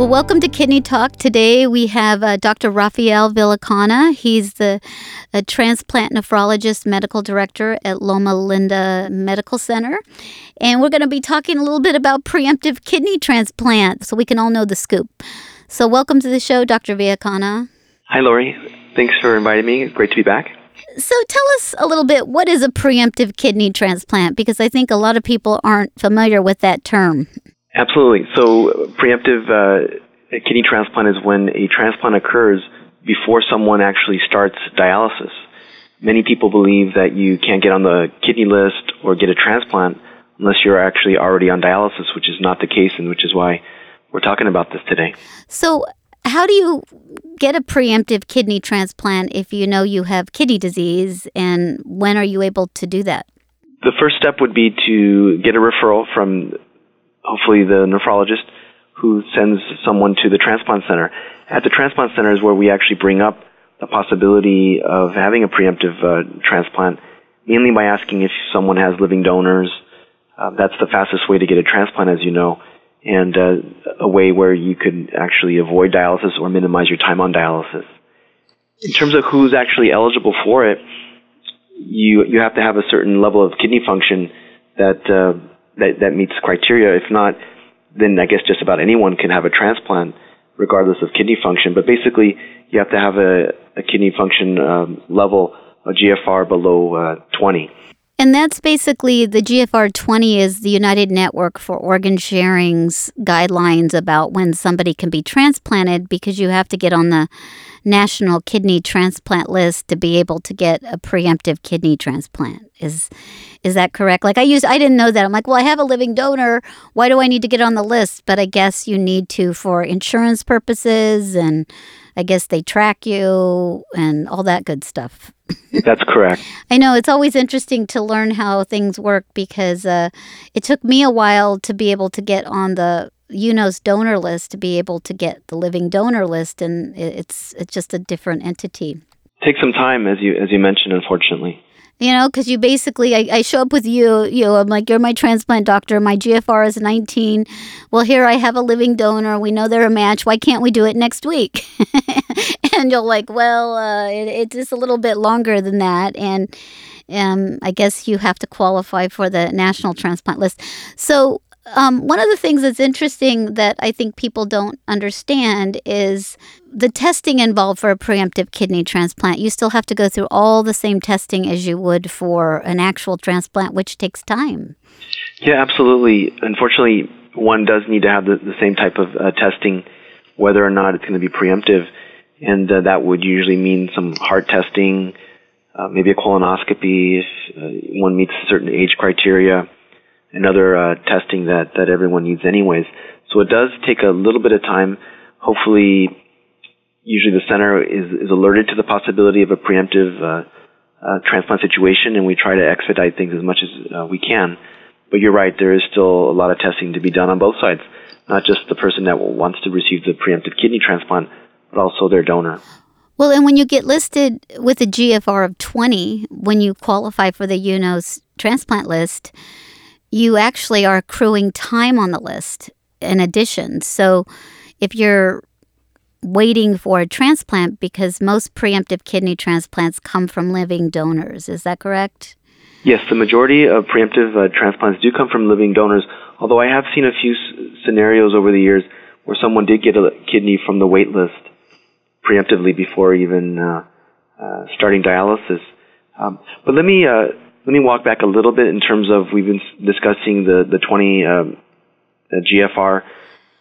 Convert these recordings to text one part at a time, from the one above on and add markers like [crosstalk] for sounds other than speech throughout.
Well, welcome to Kidney Talk. Today we have uh, Dr. Rafael Villicana. He's the transplant nephrologist, medical director at Loma Linda Medical Center. And we're going to be talking a little bit about preemptive kidney transplant so we can all know the scoop. So, welcome to the show, Dr. Villicana. Hi, Lori. Thanks for inviting me. Great to be back. So, tell us a little bit what is a preemptive kidney transplant? Because I think a lot of people aren't familiar with that term. Absolutely. So, preemptive uh, kidney transplant is when a transplant occurs before someone actually starts dialysis. Many people believe that you can't get on the kidney list or get a transplant unless you're actually already on dialysis, which is not the case, and which is why we're talking about this today. So, how do you get a preemptive kidney transplant if you know you have kidney disease, and when are you able to do that? The first step would be to get a referral from hopefully the nephrologist who sends someone to the transplant center. At the transplant center is where we actually bring up the possibility of having a preemptive uh, transplant, mainly by asking if someone has living donors. Uh, that's the fastest way to get a transplant, as you know, and uh, a way where you could actually avoid dialysis or minimize your time on dialysis. In terms of who's actually eligible for it, you you have to have a certain level of kidney function that uh, that, that meets criteria. If not, then I guess just about anyone can have a transplant, regardless of kidney function. But basically, you have to have a, a kidney function um, level, a GFR below uh, 20. And that's basically the GFR 20 is the United Network for Organ Sharing's guidelines about when somebody can be transplanted because you have to get on the National Kidney Transplant List to be able to get a preemptive kidney transplant. Is is that correct? Like I used I didn't know that. I'm like, well, I have a living donor. Why do I need to get on the list? But I guess you need to for insurance purposes and I guess they track you and all that good stuff. [laughs] That's correct. I know it's always interesting to learn how things work because uh, it took me a while to be able to get on the UNOS donor list to be able to get the living donor list, and it's it's just a different entity. Take some time, as you as you mentioned, unfortunately. You know, because you basically, I, I show up with you, you know, I'm like, you're my transplant doctor. My GFR is 19. Well, here I have a living donor. We know they're a match. Why can't we do it next week? [laughs] and you're like, well, uh, it, it's just a little bit longer than that. And um, I guess you have to qualify for the national transplant list. So um, one of the things that's interesting that I think people don't understand is the testing involved for a preemptive kidney transplant. You still have to go through all the same testing as you would for an actual transplant, which takes time. Yeah, absolutely. Unfortunately, one does need to have the, the same type of uh, testing, whether or not it's going to be preemptive. And uh, that would usually mean some heart testing, uh, maybe a colonoscopy if uh, one meets certain age criteria and other uh, testing that, that everyone needs anyways. So it does take a little bit of time. Hopefully, usually the center is, is alerted to the possibility of a preemptive uh, uh, transplant situation, and we try to expedite things as much as uh, we can. But you're right, there is still a lot of testing to be done on both sides, not just the person that wants to receive the preemptive kidney transplant, but also their donor. Well, and when you get listed with a GFR of 20, when you qualify for the UNOS transplant list, you actually are accruing time on the list in addition. So if you're waiting for a transplant, because most preemptive kidney transplants come from living donors, is that correct? Yes, the majority of preemptive uh, transplants do come from living donors, although I have seen a few s- scenarios over the years where someone did get a kidney from the wait list preemptively before even uh, uh, starting dialysis. Um, but let me uh, let me walk back a little bit in terms of we've been discussing the the 20 um, GFR,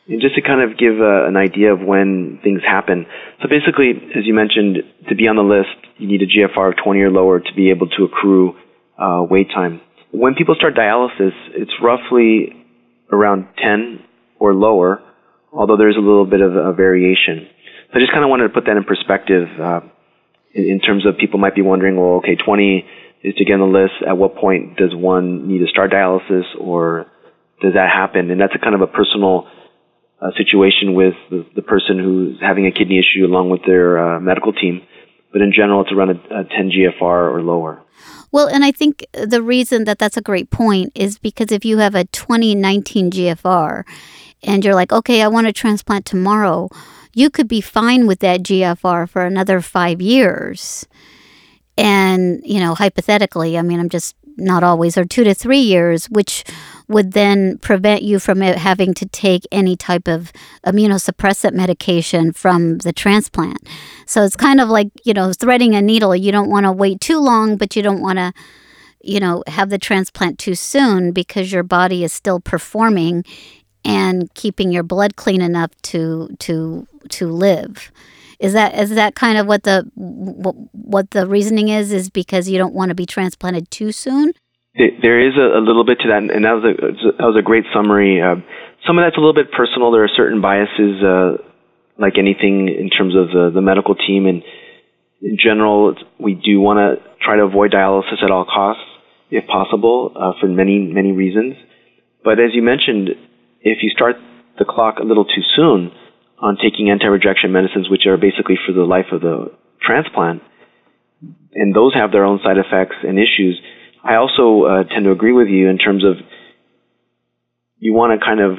and just to kind of give uh, an idea of when things happen. So basically, as you mentioned, to be on the list, you need a GFR of 20 or lower to be able to accrue uh, wait time. When people start dialysis, it's roughly around 10 or lower, although there's a little bit of a variation. So I just kind of wanted to put that in perspective uh, in, in terms of people might be wondering, well, okay, 20 is to get on the list. At what point does one need to start dialysis, or does that happen? And that's a kind of a personal uh, situation with the, the, person who's having a kidney issue along with their uh, medical team. But in general, it's around a, a 10 GFR or lower. Well, and I think the reason that that's a great point is because if you have a 2019 GFR and you're like, okay, I want to transplant tomorrow, you could be fine with that GFR for another five years. And, you know, hypothetically, I mean, I'm just not always, or two to three years, which would then prevent you from having to take any type of immunosuppressant medication from the transplant. So it's kind of like, you know, threading a needle. You don't want to wait too long, but you don't want to, you know, have the transplant too soon because your body is still performing and keeping your blood clean enough to to to live. Is that is that kind of what the what, what the reasoning is? Is because you don't want to be transplanted too soon? There is a, a little bit to that, and that was a that was a great summary. Uh, some of that's a little bit personal. There are certain biases, uh, like anything in terms of the, the medical team, and in general, we do want to try to avoid dialysis at all costs, if possible, uh, for many many reasons. But as you mentioned, if you start the clock a little too soon on taking anti-rejection medicines, which are basically for the life of the transplant, and those have their own side effects and issues. I also uh, tend to agree with you in terms of you want to kind of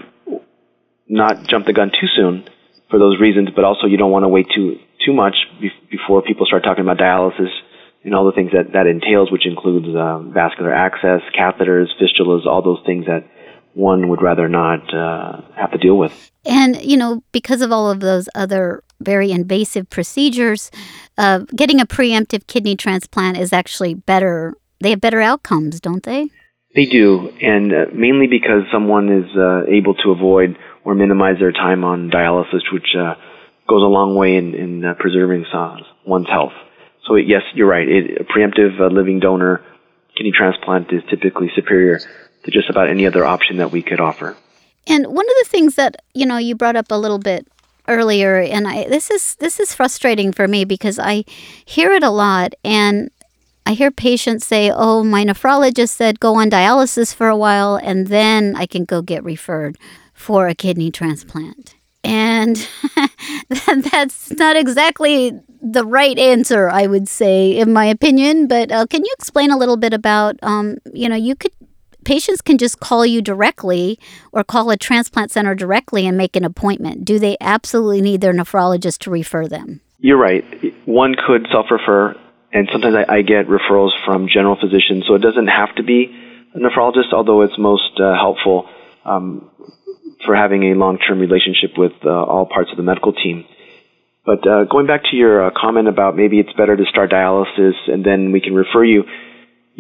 not jump the gun too soon for those reasons, but also you don't want to wait too too much be- before people start talking about dialysis and all the things that that entails, which includes uh, vascular access, catheters, fistulas, all those things that one would rather not uh, have to deal with. And, you know, because of all of those other very invasive procedures, uh, getting a preemptive kidney transplant is actually better. They have better outcomes, don't they? They do, and uh, mainly because someone is uh, able to avoid or minimize their time on dialysis, which uh, goes a long way in, in uh, preserving one's health. So, yes, you're right. It, a preemptive living donor kidney transplant is typically superior to just about any other option that we could offer. And one of the things that you know you brought up a little bit earlier, and I this is this is frustrating for me because I hear it a lot, and I hear patients say, "Oh, my nephrologist said go on dialysis for a while, and then I can go get referred for a kidney transplant." And [laughs] that's not exactly the right answer, I would say, in my opinion. But uh, can you explain a little bit about, um, you know, you could patients can just call you directly or call a transplant center directly and make an appointment. Do they absolutely need their nephrologist to refer them? You're right. One could self refer, and sometimes I, I, get referrals from general physicians, so it doesn't have to be a nephrologist, although it's most uh, helpful um, for having a long term relationship with uh, all parts of the medical team. But uh, going back to your uh, comment about maybe it's better to start dialysis and then we can refer you,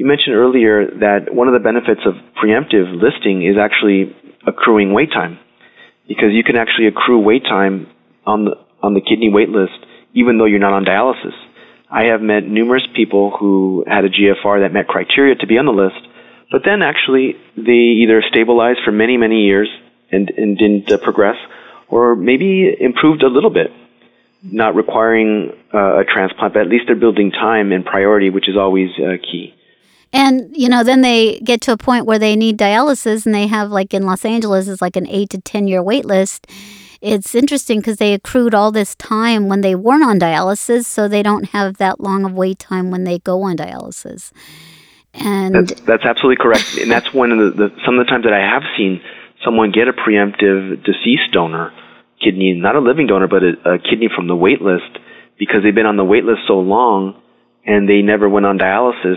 you mentioned earlier that one of the benefits of preemptive listing is actually accruing wait time, because you can actually accrue wait time on the on the kidney wait list even though you're not on dialysis. I have met numerous people who had a GFR that met criteria to be on the list, but then actually they either stabilized for many many years and and didn't uh, progress, or maybe improved a little bit, not requiring uh, a transplant, but at least they're building time and priority, which is always uh, key. And, you know, then they get to a point where they need dialysis and they have, like in Los Angeles, it's like an eight to 10 year wait list. It's interesting because they accrued all this time when they weren't on dialysis, so they don't have that long of wait time when they go on dialysis. And that's, that's absolutely correct. and that's one of the, the, some of the times that I have seen someone get a preemptive deceased donor kidney, not a living donor, but a, a kidney from the wait list because they've been on the wait list so long and they never went on dialysis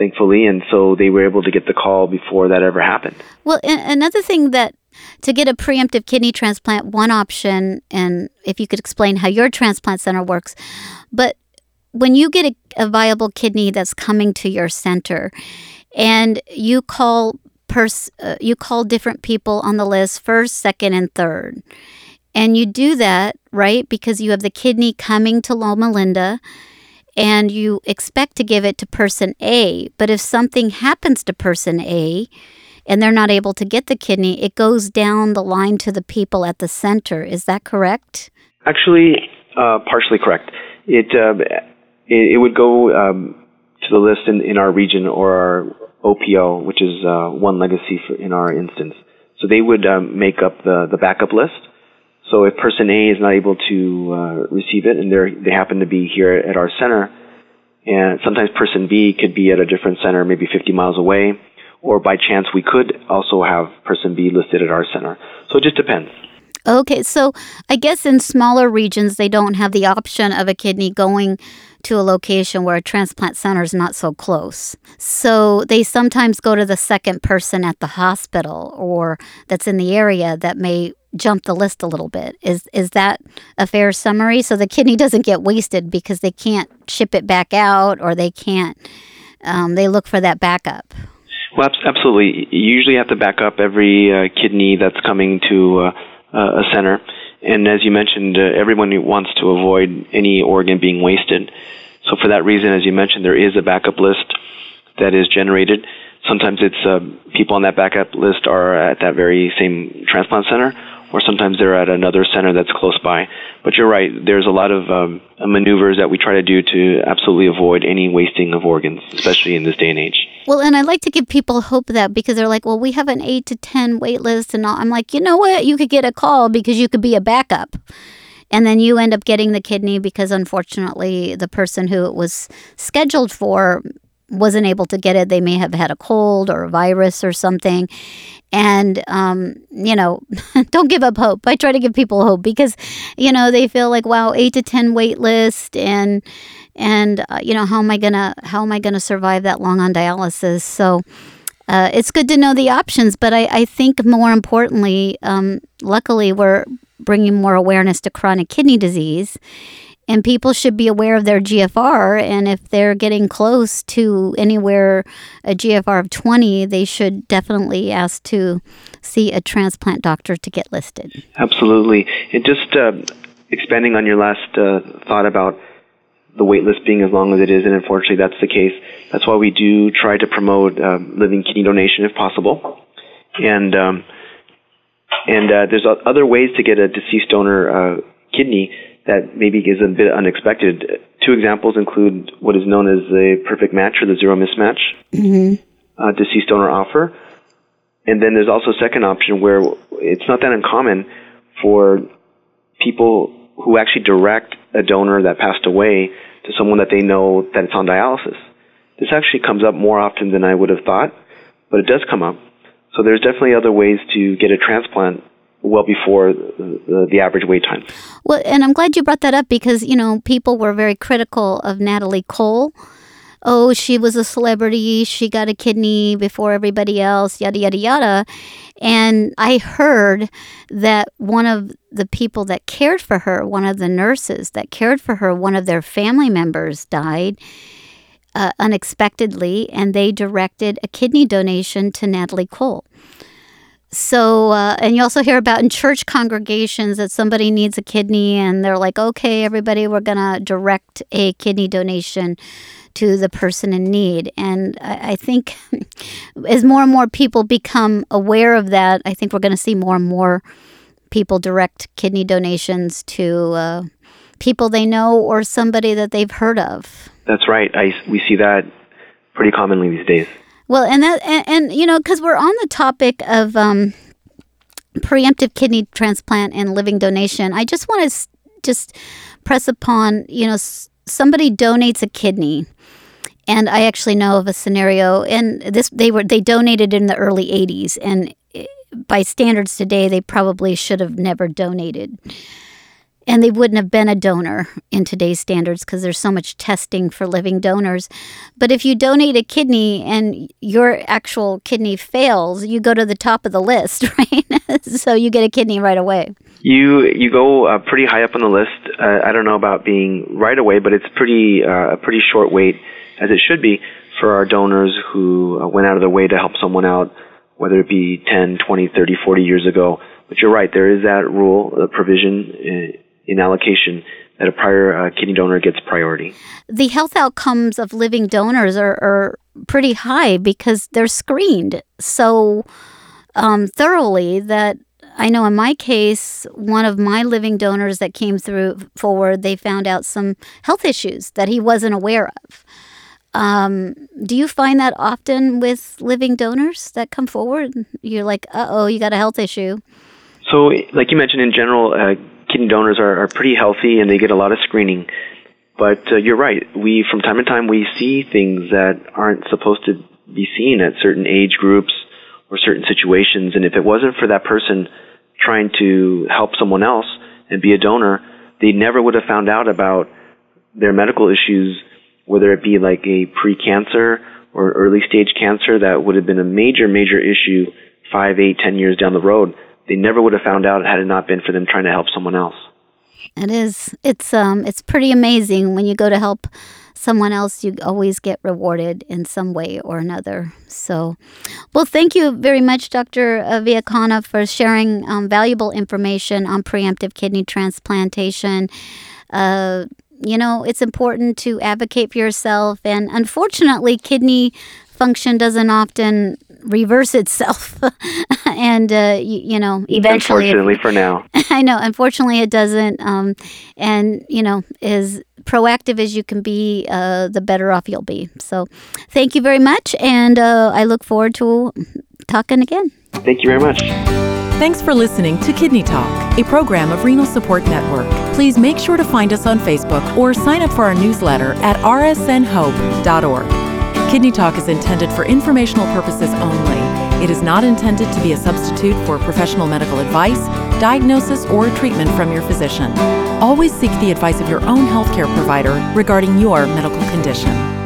thankfully, and so they were able to get the call before that ever happened. Well, another thing that to get a preemptive kidney transplant, one option, and if you could explain how your transplant center works, but when you get a, a viable kidney that's coming to your center, and you call pers- uh, you call different people on the list first, second, and third. And you do that, right? Because you have the kidney coming to Loma Linda and you expect to give it to person A. But if something happens to person A and they're not able to get the kidney, it goes down the line to the people at the center. Is that correct? Actually, uh, partially correct. It, uh, it, it would go um, to the list in, in our region or our OPO, which is uh, OneLegacy for, in our instance. So they would um, make up the, the backup list. So if person A is not able to uh, receive it and they they happen to be here at our center, and sometimes person B could be at a different center, maybe 50 miles away, or by chance we could also have person B listed at our center. So it just depends. Okay, so I guess in smaller regions, they don't have the option of a kidney going to a location where a transplant center is not so close. So they sometimes go to the second person at the hospital or that's in the area that may jump the list a little bit. Is is that a fair summary? So the kidney doesn't get wasted because they can't ship it back out or they can't. Um, they look for that backup. Well, absolutely. You usually have to back up every uh, kidney that's coming to. Uh, a center. And as you mentioned, uh, everyone wants to avoid any organ being wasted. So for that reason, as you mentioned, there is a backup list that is generated. Sometimes it's uh, people on that backup list are at that very same transplant center, or sometimes they're at another center that's close by. But you're right, there's a lot of um, maneuvers that we try to do to absolutely avoid any wasting of organs, especially in this day and age. Well, and I like to give people hope that because they're like, well, we have an eight to 10 wait list. And. I'm like, you know what? You could get a call because you could be a backup. And then you end up getting the kidney because unfortunately the person who it was scheduled for wasn't able to get it. They may have had a cold or a virus or something. And, um, you know, [laughs] don't give up hope. I try to give people hope because, you know, they feel like, wow, eight to 10 wait list and, and, uh, you know, how am I going to, how am I going to survive that long on dialysis? So, uh, it's good to know the options, but I, I think more importantly, um, luckily, we're bringing more awareness to chronic kidney disease and people should be aware of their GFR. And if they're getting close to anywhere a GFR of 20, they should definitely ask to see a transplant doctor to get listed. Absolutely. And just uh, expanding on your last uh, thought about the wait list being as long as it is, and unfortunately that's the case. That's why we do try to promote uh, living kidney donation if possible. And um, and uh, there's other ways to get a deceased donor uh, kidney that maybe is a bit unexpected. Two examples include what is known as the perfect match or the zero mismatch mm-hmm. uh, deceased donor offer. And then there's also a second option where it's not that uncommon for people who actually direct a donor that passed away to someone that they know that it's on dialysis. This actually comes up more often than I would have thought, but it does come up. So there's definitely other ways to get a transplant well before the, the, average wait time. Well, and I'm glad you brought that up because, you know, people were very critical of Natalie Cole. Oh, she was a celebrity. She got a kidney before everybody else, yada, yada, yada. And I heard that one of the people that cared for her, one of the nurses that cared for her, one of their family members died. Uh, unexpectedly, and they directed a kidney donation to Natalie Cole. So, uh, and you also hear about in church congregations that somebody needs a kidney, and they're like, okay, everybody, we're going to direct a kidney donation to the person in need. And I, I think [laughs] as more and more people become aware of that, I think we're going to see more and more people direct kidney donations to uh, people they know or somebody that they've heard of. That's right. I, we see that pretty commonly these days. Well, and that and, and you know because we're on the topic of um, preemptive kidney transplant and living donation, I just want to s- just press upon you know s- somebody donates a kidney. And I actually know of a scenario, and this they were they donated in the early '80s, and eh, by standards today, they probably should have never donated and they wouldn't have been a donor in today's standards because there's so much testing for living donors. But if you donate a kidney and your actual kidney fails, you go to the top of the list, [laughs] right? so you get a kidney right away. You you go uh, pretty high up on the list. Uh, I don't know about being right away, but it's pretty uh, a pretty short wait, as it should be for our donors who uh, went out of their way to help someone out, whether it be 10, 20, 30, 40 years ago. But you're right, there is that rule, a provision uh, in allocation that a prior uh, kidney donor gets priority. The health outcomes of living donors are, are pretty high because they're screened so um, thoroughly that I know in my case, one of my living donors that came through forward, they found out some health issues that he wasn't aware of. Um, do you find that often with living donors that come forward? You're like, uh oh, you got a health issue. So, like you mentioned, in general, uh, kidney donors are, are pretty healthy and they get a lot of screening. But uh, you're right. We, from time to time, we see things that aren't supposed to be seen at certain age groups or certain situations. And if it wasn't for that person trying to help someone else and be a donor, they never would have found out about their medical issues, whether it be like a pre-cancer or early stage cancer that would have been a major, major issue five, eight, ten years down the road. They never would have found out had it not been for them trying to help someone else. It is. It's um. It's pretty amazing when you go to help someone else. You always get rewarded in some way or another. So, well, thank you very much, Dr. Villicana, for sharing um, valuable information on preemptive kidney transplantation. Uh, you know, it's important to advocate for yourself, and unfortunately, kidney function doesn't often reverse itself. [laughs] And uh, you, you, know eventually unfortunately for now. [laughs] I know unfortunately it doesn't um, and you know as proactive as you can be uh, the better off you'll be. So thank you very much and uh, i look forward to talking again. Thank you very much. Thanks for listening to Kidney Talk, a program of Renal Support Network. Please make sure to find us on Facebook or sign up for our newsletter at rsnhope.org. Kidney Talk is intended for informational purposes only. It is not intended to be a substitute for professional medical advice, diagnosis, or treatment from your physician. Always seek the advice of your own healthcare provider regarding your medical condition.